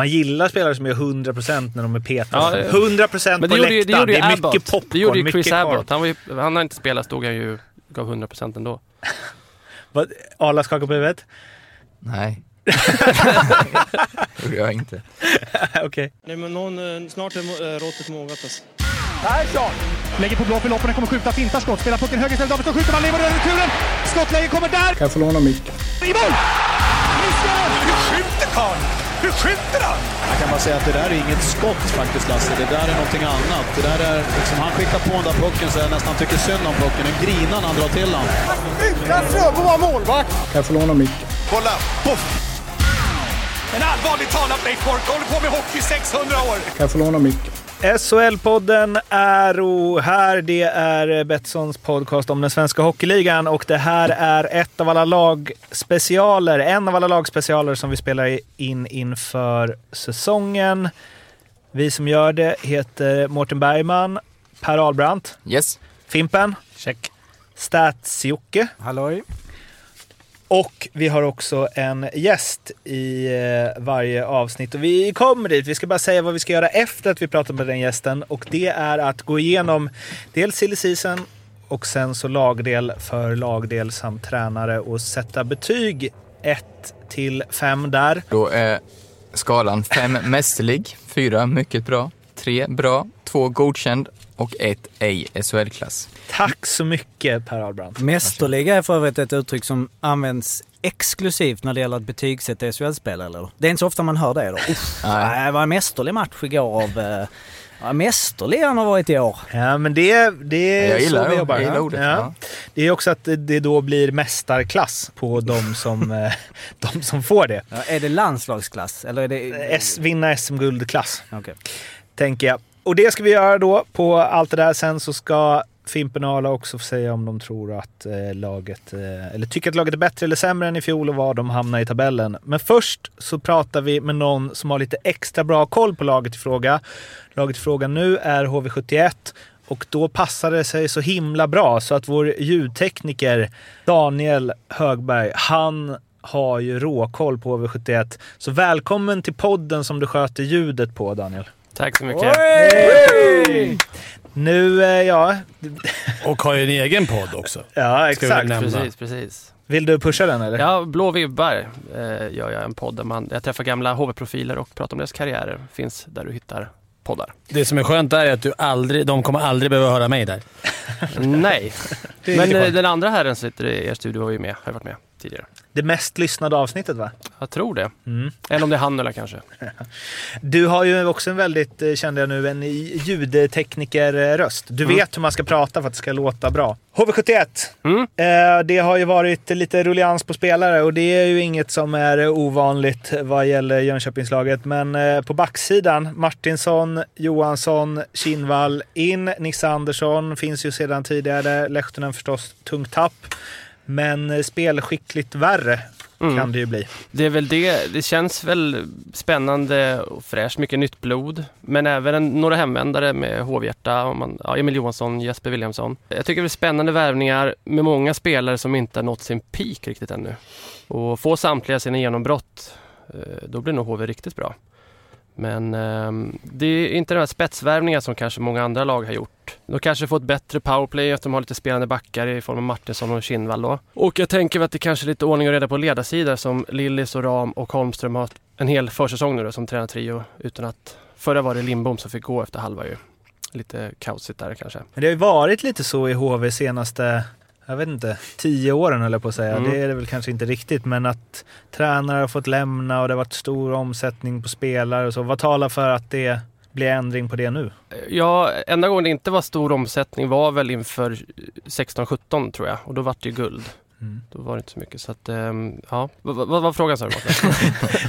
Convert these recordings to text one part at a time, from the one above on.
Man gillar spelare som gör 100% när de är petade. Ja, eh, 100% Men på det gjorde, ju- det läktaren. gjorde Det är mycket Abbott. popcorn, Det gjorde ju Chris mycket. Abbott. Han, var ju, han har inte spelat, stod han ju gav 100% ändå. Vad- Arla skakar på huvudet. Nej. det jag inte. Okej. Nej, men någon, eh, snart är eh, råttet mogat alltså. Persson! Lägger på blå för loppen, kommer skjuta, fintar skott, spelar pucken höger istället, Davidsson skjuter, man lever över returen! Skottläge kommer där! Kan jag få låna micken? I mål! Missar! Hur skjuter karln? Hur skjuter han? Jag kan bara säga att det där är inget skott faktiskt Lasse. Det där är någonting annat. Det där är liksom, han skickar på den där pucken så jag nästan tycker synd om pucken. Den grinar när han drar till den. Utan Fröbo var målvakt! Kan jag få låna micken? Kolla! Poff! En allvarligt talat Leif Boork håller på med hockey i 600 år! Kan jag få låna micken? SHL-podden är och här. Det är Betssons podcast om den svenska hockeyligan och det här är ett av alla lagspecialer. En av alla lagspecialer som vi spelar in inför säsongen. Vi som gör det heter Mårten Bergman, Per Ahlbrandt, Yes. Fimpen, Check. Stats-Jocke Halloj och vi har också en gäst i eh, varje avsnitt. Och vi kommer dit. Vi ska bara säga vad vi ska göra efter att vi pratar med den gästen. Och det är att gå igenom dels silly season och sen så lagdel för lagdel samt tränare och sätta betyg 1 till 5 där. Då är skalan 5 mästerlig, 4 mycket bra, 3 bra, 2 godkänd och 1 ej SHL-klass. Tack så mycket Per Ahlbrand. Mästerliga är för övrigt ett uttryck som används exklusivt när det gäller att betygsätta SHL-spelare, eller? Det är inte så ofta man hör det då. Uff, Nej. det var en mästerlig match igår av... Eh, ja, mästerlig han har varit i år. Ja, men det, det är Jag gillar så vi det. jobbar. Jag gillar ordet, Ja. ja. Det är också att det- då blir mästarklass på de som, eh, de som får det. Ja, är det landslagsklass? Eller är det... S, vinna SM-guldklass. Okej. tänker jag. Och det ska vi göra då på allt det där. Sen så ska Fimpen och Arla också få säga om de tror att eh, laget, eh, eller tycker att laget är bättre eller sämre än i fjol och var de hamnar i tabellen. Men först så pratar vi med någon som har lite extra bra koll på laget i fråga. Laget i fråga nu är HV71 och då passar det sig så himla bra så att vår ljudtekniker Daniel Högberg, han har ju råkoll på HV71. Så välkommen till podden som du sköter ljudet på Daniel. Tack så mycket. Nu, eh, ja. Och har ju en egen podd också. Ja, vi exakt. Precis, precis. Vill du pusha den eller? Ja, Blå vibbar eh, gör jag en podd där man, jag träffar gamla HV-profiler och pratar om deras karriärer. Finns där du hittar poddar. Det som är skönt där är att du aldrig, de kommer aldrig behöva höra mig där. Nej, men eh, den andra herren som sitter i er studio var ju med, har varit med tidigare. Det mest lyssnade avsnittet va? Jag tror det. Mm. Eller om det är han eller kanske. Du har ju också en väldigt, eh, kände jag nu, en ljudteknikerröst. Du vet hur man ska prata för att det ska låta bra. HV71. Mm. Eh, det har ju varit lite rullians på spelare och det är ju inget som är ovanligt vad gäller Jönköpingslaget. Men eh, på backsidan, Martinsson, Johansson, Kinnvall in. Nisse Andersson finns ju sedan tidigare. Lehtonen förstås, tungt tapp. Men eh, spelskickligt värre Mm. kan det ju bli. Det är väl det. Det känns väl spännande och fräscht. Mycket nytt blod. Men även en, några hemvändare med Hovhjärta, man, ja, Emil Johansson, Jesper Williamson. Jag tycker det är spännande värvningar med många spelare som inte har nått sin peak riktigt ännu. Och få samtliga sina genombrott, eh, då blir nog HV riktigt bra. Men eh, det är inte de här spetsvärvningar som kanske många andra lag har gjort. De kanske får ett bättre powerplay eftersom de har lite spelande backar i form av Martinsson och Kindvall då. Och jag tänker att det kanske är lite ordning och reda på ledarsidor som Lillis och Ram och Holmström har en hel försäsong nu då, som tränartrio utan att förra var det Lindbom som fick gå efter halva ju. Lite kaosigt där kanske. Men det har ju varit lite så i HV senaste, jag vet inte, tio åren höll jag på att säga. Mm. Det är det väl kanske inte riktigt, men att tränare har fått lämna och det har varit stor omsättning på spelare och så. Vad talar för att det blir ändring på det nu? Ja, enda gången det inte var stor omsättning var väl inför 16-17 tror jag och då var det ju guld. Mm. Då var det inte så mycket så att, ehm, ja. Vad var frågan sa du?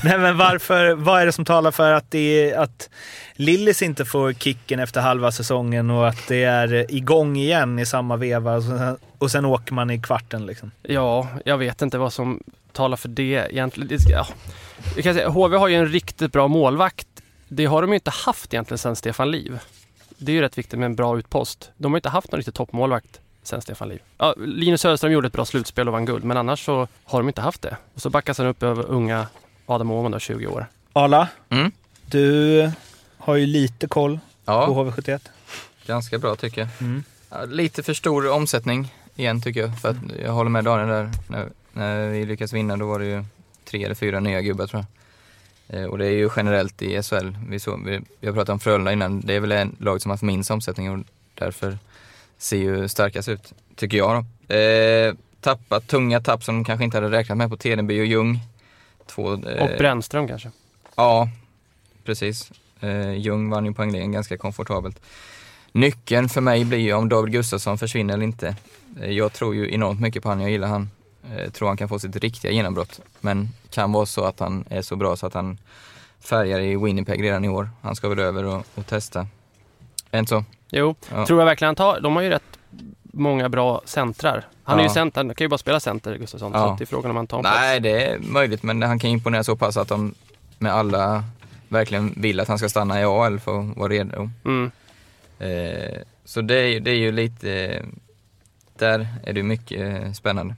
Nej men varför, vad är det som talar för att, det är, att Lillis inte får kicken efter halva säsongen och att det är igång igen i samma veva och sen, och sen åker man i kvarten liksom? Ja, jag vet inte vad som talar för det egentligen. Ja. Jag kan säga, HV har ju en riktigt bra målvakt. Det har de ju inte haft egentligen sedan Stefan Liv. Det är ju rätt viktigt med en bra utpost. De har inte haft någon riktigt toppmålvakt sedan Stefan Liv. Ja, Linus Söderström gjorde ett bra slutspel och vann guld, men annars så har de inte haft det. Och så backas han upp över unga Adam Åhman då, 20 år. Arla, Mm. Du har ju lite koll på Ja, HV71. ganska bra tycker jag. Mm. Lite för stor omsättning igen tycker jag. För att jag håller med Daniel där. När, när vi lyckades vinna då var det ju tre eller fyra nya gubbar tror jag. Eh, och det är ju generellt i SHL. Vi, så, vi, vi har pratat om Frölunda innan. Det är väl en lag som har haft minst omsättning och därför ser ju starkast ut, tycker jag då. Eh, tappat tunga tapp som de kanske inte hade räknat med på Tedenby och Ljung. Två, eh, Och Brännström kanske. Ja, precis. Eh, Ljung vann ju poängligan ganska komfortabelt. Nyckeln för mig blir ju om David Gustafsson försvinner eller inte. Eh, jag tror ju enormt mycket på han, jag gillar han. Eh, tror han kan få sitt riktiga genombrott. Men kan vara så att han är så bra så att han färgar i Winnipeg redan i år. Han ska väl över och, och testa. Inte så? Jo, Ja. tror jag verkligen han tar. De har ju rätt många bra centrar. Han är Ja. ju center, han kan ju bara spela center Gustafsson. Så Ja. att det är frågan om han tar en plats. Nej, det är möjligt men han kan imponera så pass att de med alla verkligen vill att han ska stanna i AL för att vara redo. Mm. Eh, så det är, det är ju lite, där är det mycket eh, spännande.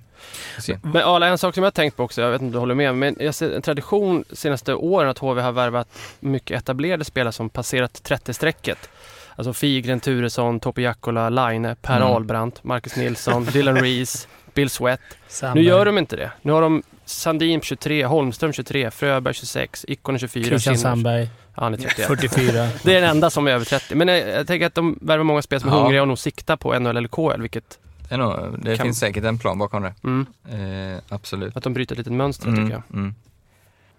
Men Arla, en sak som jag tänkt på också, jag vet inte om du håller med, men jag ser en tradition senaste åren att HV har värvat mycket etablerade spelare som passerat 30-strecket. Alltså Figren, Turesson, Topi Jakkola, Line, Per Mm. Ahlbrandt, Marcus Nilsson, Dylan Reese, Bill Sweat. Sandberg. Nu gör de inte det. Nu har de Sandin på 23, Holmström 23, Fröberg 26, Ikkonen 24, Christian Sandberg, Ja, han är 31. 44. Det är den enda som är över 30. Men jag, jag tänker att de värvar många spelare som är Ja. hungriga och nog siktar på NHL eller KL, vilket Det, nog, det Kan- finns säkert en plan bakom det. mm, Eh, absolut. att de bryter ett litet mönster Mm, tycker jag. mm.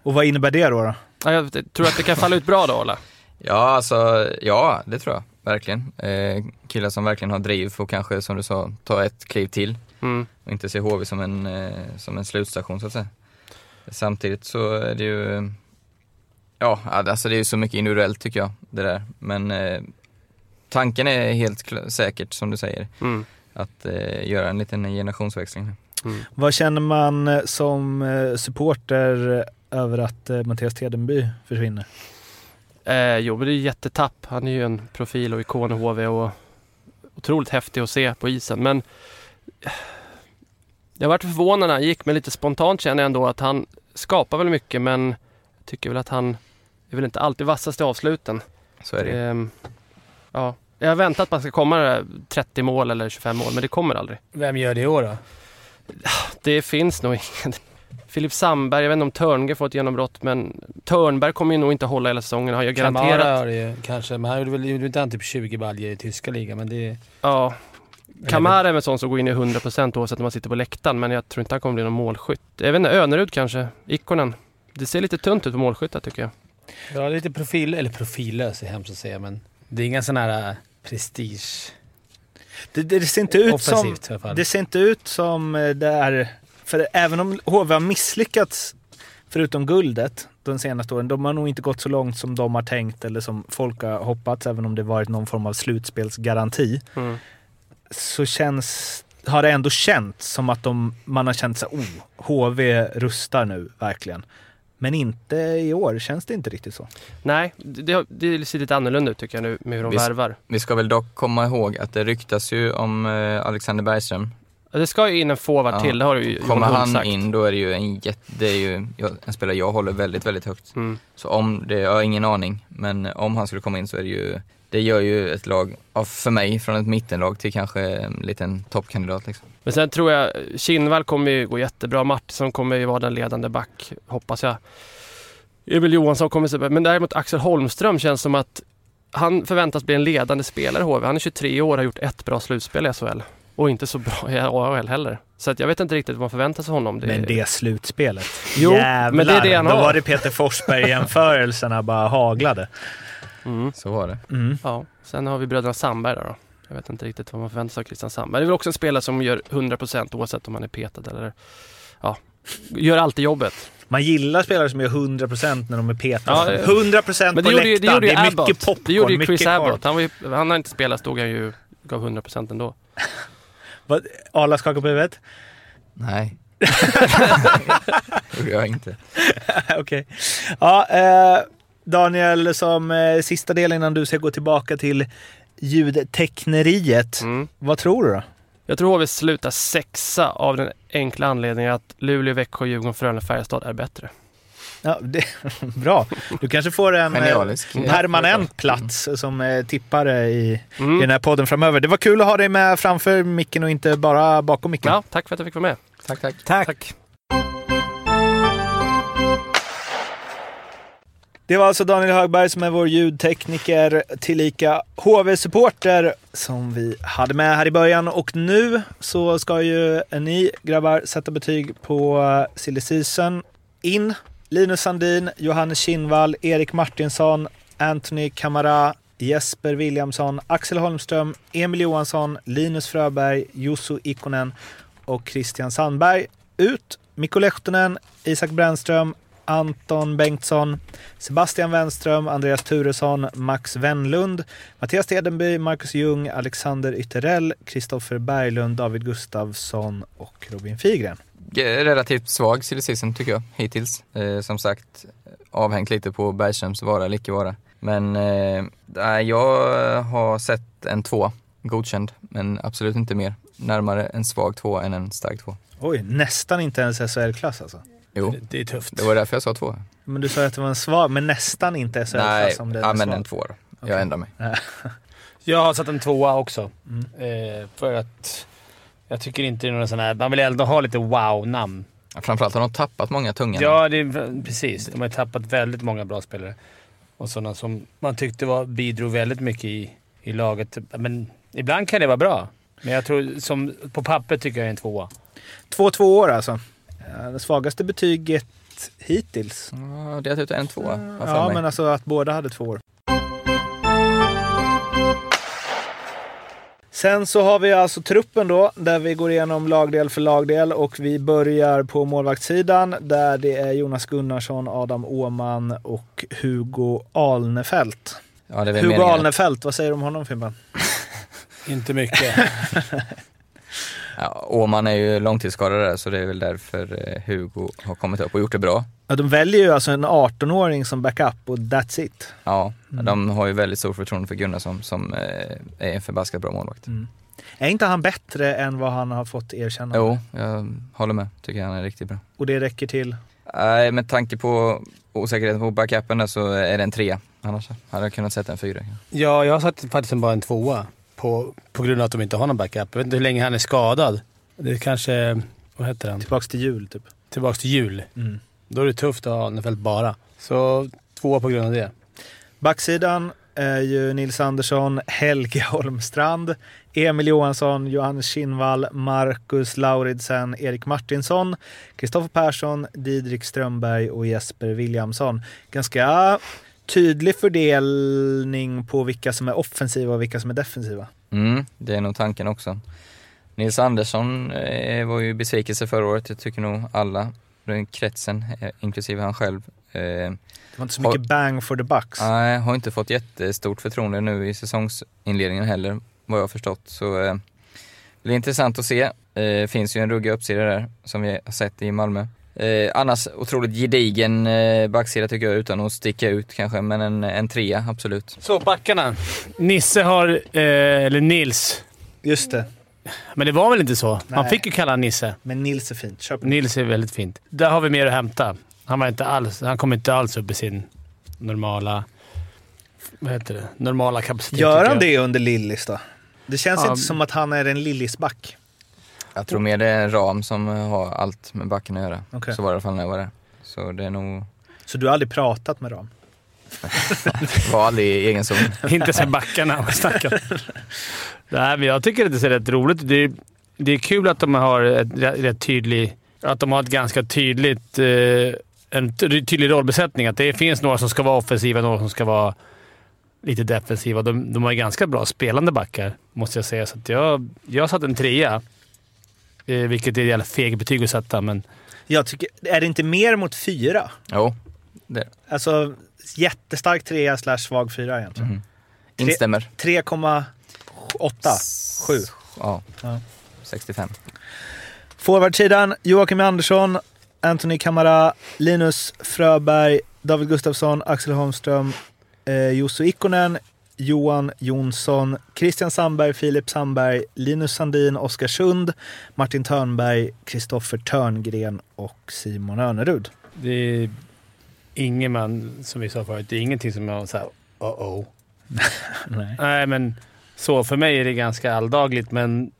Och vad innebär det då? då? Ja, jag tror att det kan falla ut bra då, Arla. Ja, alltså, ja, det tror jag verkligen. Eh, killar som verkligen har driv för att kanske, som du sa, ta ett kliv till Mm. och inte se HV som en, eh, som en slutstation så att säga. Samtidigt så är det ju, ja, alltså det är ju så mycket individuellt tycker jag, det där. Men eh, tanken är helt säkert, som du säger, Mm. att eh, göra en liten generationsväxling. Mm. Vad känner man eh, som eh, supporter över att eh, Mattias Tedenby försvinner? Eh, jo, men det är jättetapp. Han är ju en profil och ikon i HV och otroligt häftig att se på isen. Men eh, jag varit förvånad när han gick, men lite spontant känner jag ändå att han skapar väl mycket, men jag tycker väl att han är väl inte alltid vassast i avsluten. Så är det. Ehm, ja. Jag har väntat att man ska komma det där 30 mål eller 25 mål, men det kommer aldrig. Vem gör det i år då? Det finns nog ingen. Filip Sandberg, jag vet inte om Törnge får ett genombrott, men Törnberg kommer ju nog inte hålla hela säsongen. Har Kamara garanterat... har det ju kanske, men han gjorde väl gjorde inte han typ 20 baljor i tyska ligan, men det... Ja. Kamara är väl sån som går in i 100% oavsett om man sitter på läktaren, men jag tror inte han kommer bli någon målskytt. Jag vet inte, Önerud kanske? Ikonen? Det ser lite tunt ut på målskyttar tycker jag. Ja, lite profil, eller profillös är hemskt att säga, men det är inga sån här äh, prestige. Det, det, det ser inte ut som... Offensivt. Det ser inte ut som eh, det är... För även om HV har misslyckats, förutom guldet, de senaste åren, de har nog inte gått så långt som de har tänkt eller som folk har hoppats, även om det varit någon form av slutspelsgaranti. Mm. Så känns, har det ändå känts som att de, man har känt sig oh, HV rustar nu, verkligen. Men inte i år, känns det inte riktigt så. Nej, det, det ser lite annorlunda ut tycker jag nu med hur de Visst. värvar. Vi ska väl dock komma ihåg att det ryktas ju om eh, Alexander Bergström. Ja, Det ska ju in en forward Ja. till, det har ju Kommer han sagt. in då är det ju en jätte, det är ju en spelare jag håller väldigt, väldigt högt. Mm. Så om det, jag har ingen aning, men om han skulle komma in så är det ju, det gör ju ett lag, för mig, från ett mittenlag till kanske en liten toppkandidat liksom. Men sen tror jag Kinnvall kommer ju gå jättebra. Martinsson kommer ju vara den ledande back, hoppas jag. Emil Johansson kommer se Men däremot Axel Holmström känns som att han förväntas bli en ledande spelare i HV. Han är 23 år och har gjort ett bra slutspel i SHL. Och inte så bra i AHL heller. Så att jag vet inte riktigt vad man förväntar sig av honom. Det... Men det slutspelet. Jo, Jävlar, men det är det han Då har. var det Peter Forsberg-jämförelserna bara haglade. Mm. Så var det. Mm. Ja. Sen har vi bröderna Sandberg där då. Jag vet inte riktigt vad man förväntar sig av Christian Sandberg. Det är väl också en spelare som gör 100% oavsett om man är petad eller... Ja, gör alltid jobbet. Man gillar spelare som gör 100% när de är petade. Ja, 100% Men på det gjorde, ju- det läktaren. gjorde Det ju är mycket Abbott. popcorn. Det gjorde ju Chris mycket Abbott. Han, var ju, han har inte spelat, stod han ju gav 100% ändå. Vad- Arla skakar på huvudet. Nej. jag inte. Okej. Ja, eh, Daniel, som eh, sista del innan du ska gå tillbaka till ljudteckneriet. Mm. Vad tror du då? Jag tror HV slutar sexa av den enkla anledningen att Luleå, Växjö, Djurgården, Frölunda, Färjestad är bättre. Ja, det, bra. Du kanske får en eh, Genialisk. permanent plats som eh, tippare i, Mm. i den här podden framöver. Det var kul att ha dig med framför micken och inte bara bakom micken. Ja, tack för att jag fick vara med. Tack, tack. Tack. Tack. Det var alltså Daniel Högberg som är vår ljudtekniker, tillika HV-supporter som vi hade med här i början. Och nu så ska ju ni grabbar sätta betyg på eh, silly season. In Linus Sandin, Johannes Kinnvall, Erik Martinsson, Anthony Kamara, Jesper Williamson, Axel Holmström, Emil Johansson, Linus Fröberg, Jussu Ikonen och Christian Sandberg. Ut Mikko Lehtonen, Isak Brännström, Anton Bengtsson, Sebastian Wenström, Andreas Turesson, Max Wennlund, Mattias Tedenby, Marcus Ljung, Alexander Ytterell, Kristoffer Berglund, David Gustafsson och Robin Figren. G- Relativt svag silly season tycker jag, hittills. Eh, som sagt, avhängt lite på Bergströms vara eller icke vara. Men eh, nej, jag har sett en två, godkänd, men absolut inte mer. Närmare en svag två än en stark två. Oj, nästan inte ens SHL-klass alltså. Jo, Det är tufft. det var därför jag sa två. Men du sa att det var en svag, men nästan inte Nej, SHL-klass om det ja, är men svag. en två då. Okej. Jag ändrar mig. Jag har satt en tvåa också. Mm. Eh, för att jag tycker inte det är någon sån här... Man vill ändå ha lite wow-namn. Framförallt har de tappat många tunga. Ja, det är, precis. De har tappat väldigt många bra spelare. Och sådana som man tyckte var, bidrog väldigt mycket i, i laget. Men ibland kan det vara bra. Men jag tror, som på papper tycker jag är en tvåa. Två tvåor alltså. Ja, Det svagaste betyget hittills. Ja, det är typ en tvåa. Ja, mig. men alltså att båda hade två Sen så har vi alltså truppen då, där vi går igenom lagdel för lagdel och vi börjar på målvaktssidan där det är Jonas Gunnarsson, Adam Åman och Hugo Alnefelt. ja, Hugo meningen. Alnefelt, vad säger du om honom Fimpen? Inte mycket. Ja, Åman är ju långtidsskadad där, så det är väl därför eh, Hugo har kommit upp och gjort det bra. Ja, de väljer ju alltså en 18-åring som backup och that's it. Ja, Mm. de har ju väldigt stor förtroende för Gunnarsson som eh, är en förbaskat bra målvakt. Mm. Är inte han bättre än vad han har fått erkänna? Jo, jag håller med. Tycker han är riktigt bra. Och det räcker till? Nej, med tanke på osäkerheten på backupen så är det en tre. Annars hade jag kunnat sätta en fyra. ja, jag har satt faktiskt bara en tvåa. På, på grund av att de inte har någon backup. Jag vet inte hur länge han är skadad. Det är kanske... Vad heter han? Tillbaks till jul typ. Tillbaks till jul. Mm. Då är det tufft att ha Arnefelt bara. Så tvåa på grund av det. Backsidan är ju Nils Andersson, Helge Holmstrand, Emil Johansson, Johannes Kinnvall, Marcus Lauridsen, Erik Martinsson, Kristoffer Persson, Didrik Strömberg och Jesper Williamson. Ganska tydlig fördelning på vilka som är offensiva och vilka som är defensiva. Mm, det är nog tanken också. Nils Andersson eh, var ju besvikelse förra året. Jag tycker nog alla, den kretsen, eh, inklusive han själv, eh, Det var inte så mycket bang for the bucks. Nej, har inte fått jättestort förtroende nu i säsongsinledningen heller, vad jag har förstått. Så eh, det är intressant att se. Eh, finns ju en ruggig uppsida där, som vi har sett i Malmö. Eh, annars otroligt gedigen eh, backsida tycker jag, utan att sticka ut kanske, men en, en trea absolut. Så backarna. Nisse har... Eh, eller Nils. Just det. Men det var väl inte så? Man Nej. fick ju kalla honom Nisse. Men Nils är fint. Köp. Nils är väldigt fint. Där har vi mer att hämta. Han, var inte alls, han kom inte alls upp i sin normala... Vad heter det? Normala kapacitet. Gör han det under Lillis då? Det känns Ja. inte som att han är en Lillisback. Jag tror mer det är en ram som har allt med backen att göra. Okej. Så var det i alla fall när jag var där. Så det är nog, Så du har aldrig pratat med dem? var aldrig i egen zon. Inte sen backarna och snackar. Nej, men jag tycker att det ser rätt roligt ut. Det är, det är kul att de har ett rätt, rätt tydlig... Att de har ett ganska tydligt... Eh, en ty- tydlig rollbesättning. Att det finns några som ska vara offensiva och några som ska vara lite defensiva. De, de har ganska bra spelande backar, måste jag säga. Så att jag, jag satt en trea. Eh, vilket är ett jävla feg betyg att sätta, men... Jag tycker, är det inte mer mot fyra? Jo, det Alltså jättestark trea slash svag fyra egentligen. mhm. instämmer. 3,8. Sju. Ja, Ja. 65. Forwardsidan Joakim Andersson, Anthony Kamara, Linus Fröberg, David Gustafsson, Axel Holmström, eh, Jussi Ikonen, Johan Jonsson, Christian Sandberg, Filip Sandberg, Linus Sandin, Oskar Sund, Martin Törnberg, Kristoffer Törngren och Simon Önerud. Det är ingen man, som vi sa förut, det är ingenting som jag såhär oh-oh. Nej. Nej, men så för mig är det ganska alldagligt, men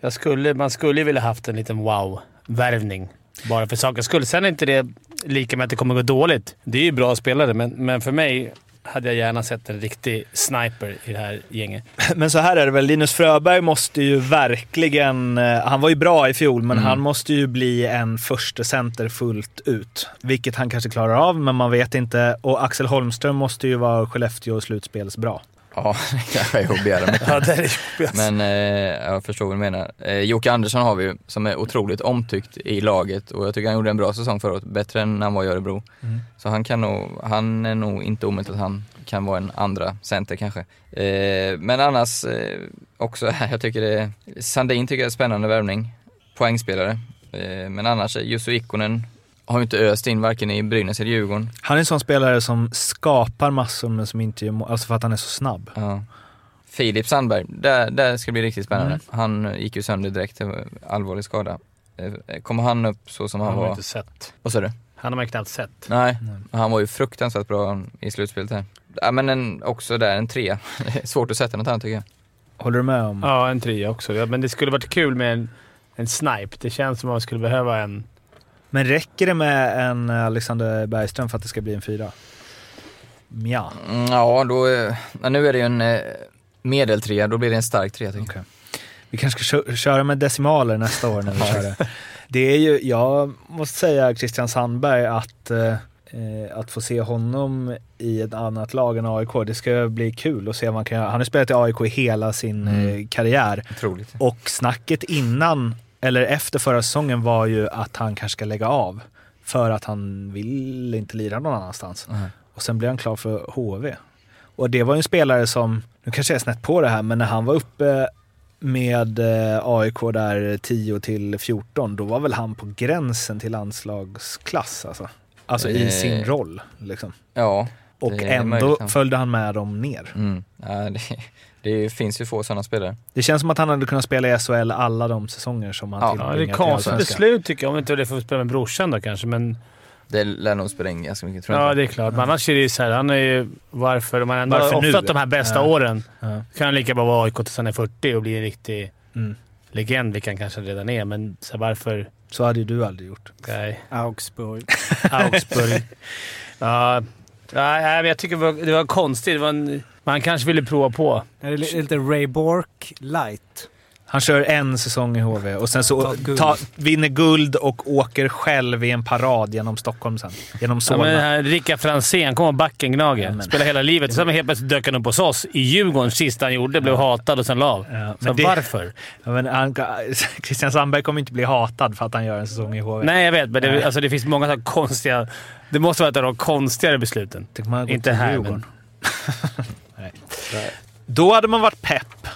jag skulle, man skulle vilja haft en liten wow-värvning. Bara för sakens skull. Sen är inte det lika med att det kommer gå dåligt. Det är ju bra spelare, men, men för mig hade jag gärna sett en riktig sniper i det här gänget. Men så här är det väl, Linus Fröberg måste ju verkligen... eh, Han var ju bra i fjol, men Mm. han måste ju bli en första center fullt ut. Vilket han kanske klarar av, men man vet inte. Och Axel Holmström måste ju vara Skellefteå slutspelsbra. Ja, det kanske är begära mycket. Ja, det är jobbigt. Men eh, jag förstår vad du menar. Eh, Jocke Andersson har vi ju, som är otroligt omtyckt i laget och jag tycker han gjorde en bra säsong förra året. Bättre än när han var i Örebro. Mm. Så han, kan nog, han är nog inte omöjligt att han kan vara en andra center kanske. Eh, men annars eh, också, jag tycker det Sandin tycker jag är spännande värvning. Poängspelare. Eh, men annars, är Jusso Ikonen har ju inte öst in varken i Brynäs eller Djurgården. Han är en sån spelare som skapar massor, men som inte gör mål. Alltså för att han är så snabb. Ja. Filip Sandberg, där, där ska det bli riktigt spännande. Mm. Han gick ju sönder direkt, var allvarlig skada. Eh, Kommer han upp så som Han han har man var? inte sett. Vad sa du? Han har man knappt sett. Nej, han var ju fruktansvärt bra i slutspelet här. Ja men en, också där, en trea. Det är Svårt att sätta något annat tycker jag. Håller du med om? Ja, en trea också. Ja, men det skulle varit kul med en, en snipe. Det känns som att man skulle behöva en... Men räcker det med en Alexander Bergström för att det ska bli en fyra? Mja. Mm, ja, då, eh, nu är det ju en eh, medeltrea, då blir det en stark trea tycker. Okej. Vi kanske ska kö- köra med decimaler nästa år när vi kör det. Det är ju, jag måste säga Christian Sandberg att, eh, att få se honom i ett annat lag än AIK, det ska bli kul att se vad man kan göra. Han har spelat i AIK hela sin Mm. eh, karriär Otroligt. och snacket innan, eller efter förra säsongen var ju att han kanske ska lägga av. För att han vill inte lira någon annanstans. Nej. Och sen blev han klar för HV. Och det var ju en spelare som, nu kanske jag är snett på det här, men när han var uppe med eh, AIK där 10 till 14, då var väl han på gränsen till landslagsklass alltså. Alltså i Eh. sin roll liksom. Ja. Och är ändå möjligt, följde han med dem ner. Mm. Ja, det, det finns ju få sådana spelare. Det känns som att han hade kunnat spela i SHL alla de säsonger som han Ja, det är konstigt beslut tycker jag. Om inte det får spela med brorsan då kanske, men... Det lär nog spela in ganska mycket tror jag Ja, det är klart. Men annars är det ju så här, han är ju... Varför? Om han ändå Varför offrat de här bästa Ja. åren Ja. kan han lika bra vara AIK tills han är 40 och bli en riktig Mm. legend, vilket han kanske redan är. Men så här, varför? Så hade ju du aldrig gjort. Nej. Augsburg. Augsburg. ja, nej, men jag tycker det var, det var konstigt. Det var en, man kanske ville prova på. Är det lite Ray Bork light? Han kör en säsong i HV och sen så Ta vinner guld och åker själv i en parad genom Stockholm sen. Genom Ja, men Solna. här Rickard Franzén kom och Backengnage. Ja, men- Spelade hela livet. Sen helt plötsligt dök han upp hos oss i Djurgården. Sista han gjorde blev hatad och sen la. Ja, Så men det- varför? Ja, men han, Christian Sandberg kommer inte bli hatad för att han gör en säsong i HV. Nej, jag vet. Men det, alltså, det finns många så konstiga... Det måste vara ett av de konstigare besluten. Inte här, Djurgården. Nej. Då hade man varit pepp.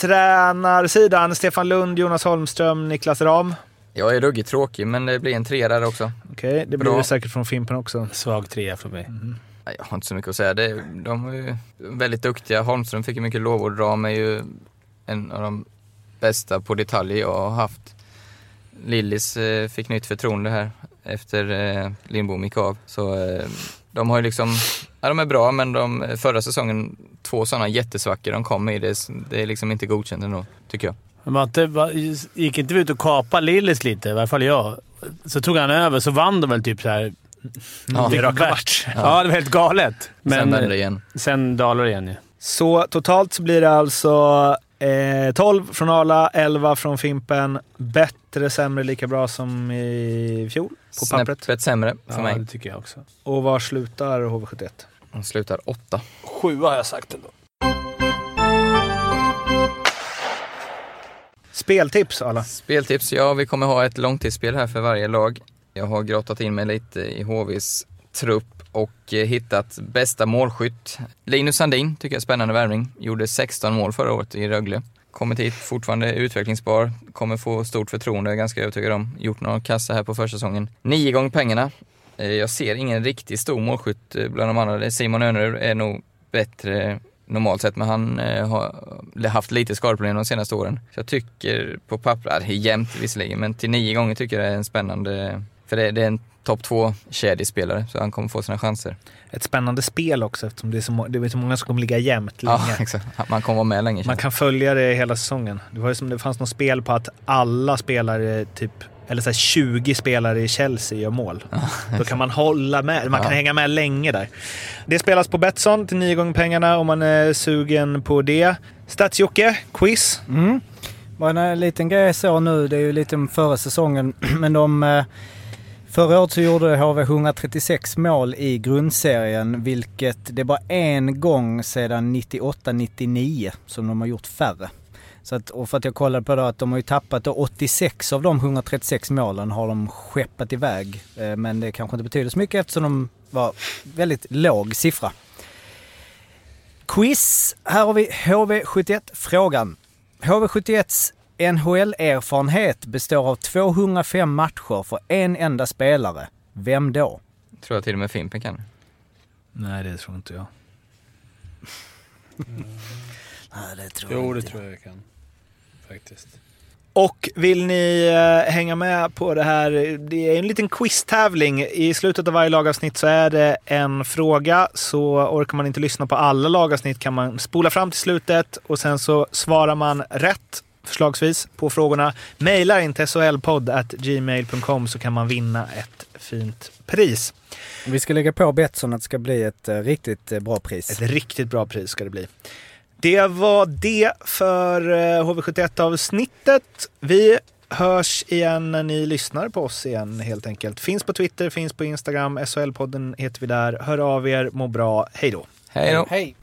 Tränarsidan, Stefan Lund, Jonas Holmström, Niklas Ram. Jag är ruggigt tråkig men det blir en trea där också. Okej, det blir Bra. det säkert från Fimpen också. Svag trea för mig. Nej, Jag har inte så mycket att säga. Det, de är ju väldigt duktiga. Holmström fick ju mycket lovord. Ram är ju en av de bästa på detaljer jag har haft. Lillis eh, fick nytt förtroende här efter eh, Lindbom gick av. Så eh, de har ju liksom, ja, de är bra men de, förra säsongen, två sådana jättesvackor de kom i. Det, det är liksom inte godkänt ändå, tycker jag. Men var, gick inte vi ut och kapade Lillis lite? I varje fall jag. Så tog han över, så vann de väl typ så här. Ja, raka match. Ja. det var helt galet. Men Sen vände det igen. sen dalar det igen ju. Så totalt så blir det alltså eh, 12 från Arla, 11 från Fimpen. Bättre, sämre, lika bra som i fjol på pappret. Snäppet sämre för Ja, mig. det tycker jag också. Och var slutar HV71? De slutar åtta. Sjua har jag sagt ändå. Speltips alla. Speltips, ja vi kommer ha ett långtidsspel här för varje lag. Jag har grottat in mig lite i HVs trupp och eh, hittat bästa målskytt. Linus Sandin tycker jag är spännande värvning. Gjorde 16 mål förra året i Rögle. Kommit hit, fortfarande utvecklingsbar, kommer få stort förtroende, är ganska övertygad om. Gjort några kassa här på försäsongen. Nio gånger pengarna. Eh, jag ser ingen riktigt stor målskytt eh, bland de andra. Simon Önerud är nog bättre normalt sett, men han eh, har haft lite skadeproblem de senaste åren. Så jag tycker på pappret, det är jämnt visserligen, men till nio gånger tycker jag det är en spännande, för det, det är en topp två kedjespelare så han kommer få sina chanser. Ett spännande spel också eftersom det är så, må- det är så många som kommer ligga jämnt länge. Ja, exakt. Man kommer vara med länge. Man kan följa det hela säsongen. Det var ju som det fanns något spel på att alla spelare, typ, eller så här 20 spelare i Chelsea gör mål. Då kan man hålla med. Man kan Ja. hänga med länge där. Det spelas på Betsson till nio gånger pengarna om man är sugen på det. Stats-Jocke, quiz. Mm. Bara en liten grej jag såg nu, det är ju lite om förra säsongen, men de... Förra året så gjorde HV 136 mål i grundserien, vilket det är bara en gång sedan 98-99 som de har gjort färre. Så att, och för att jag kollade på det att de har ju tappat då 86 av de 136 målen har de skeppat iväg. Eh, Men det kanske inte betyder så mycket eftersom de var väldigt låg siffra. Quiz. Här har vi HV71 frågan. HV71s NHL-erfarenhet består av 205 matcher för en enda spelare. Vem då? Tror jag till och med Fimpen kan. Nej, det tror inte jag. Nej, det tror Jo, det tror jag jag kan. Faktiskt. Och vill ni eh, hänga med på det här, det är en liten quiztävling. I slutet av varje lagavsnitt så är det en fråga. Så orkar man inte lyssna på alla lagavsnitt kan man spola fram till slutet och sen så svarar man rätt, förslagsvis, på frågorna. Mailar in till solpodd.gmail.com så kan man vinna ett fint pris. Vi ska lägga på Betsson att det ska bli ett eh, riktigt eh, bra pris. Ett riktigt bra pris ska det bli. Det var det för eh, HV71-avsnittet. Vi hörs igen när ni lyssnar på oss igen helt enkelt. Finns på Twitter, finns på Instagram. SHL-podden heter vi där. Hör av er, må bra. Hej då! Hej då! Hej!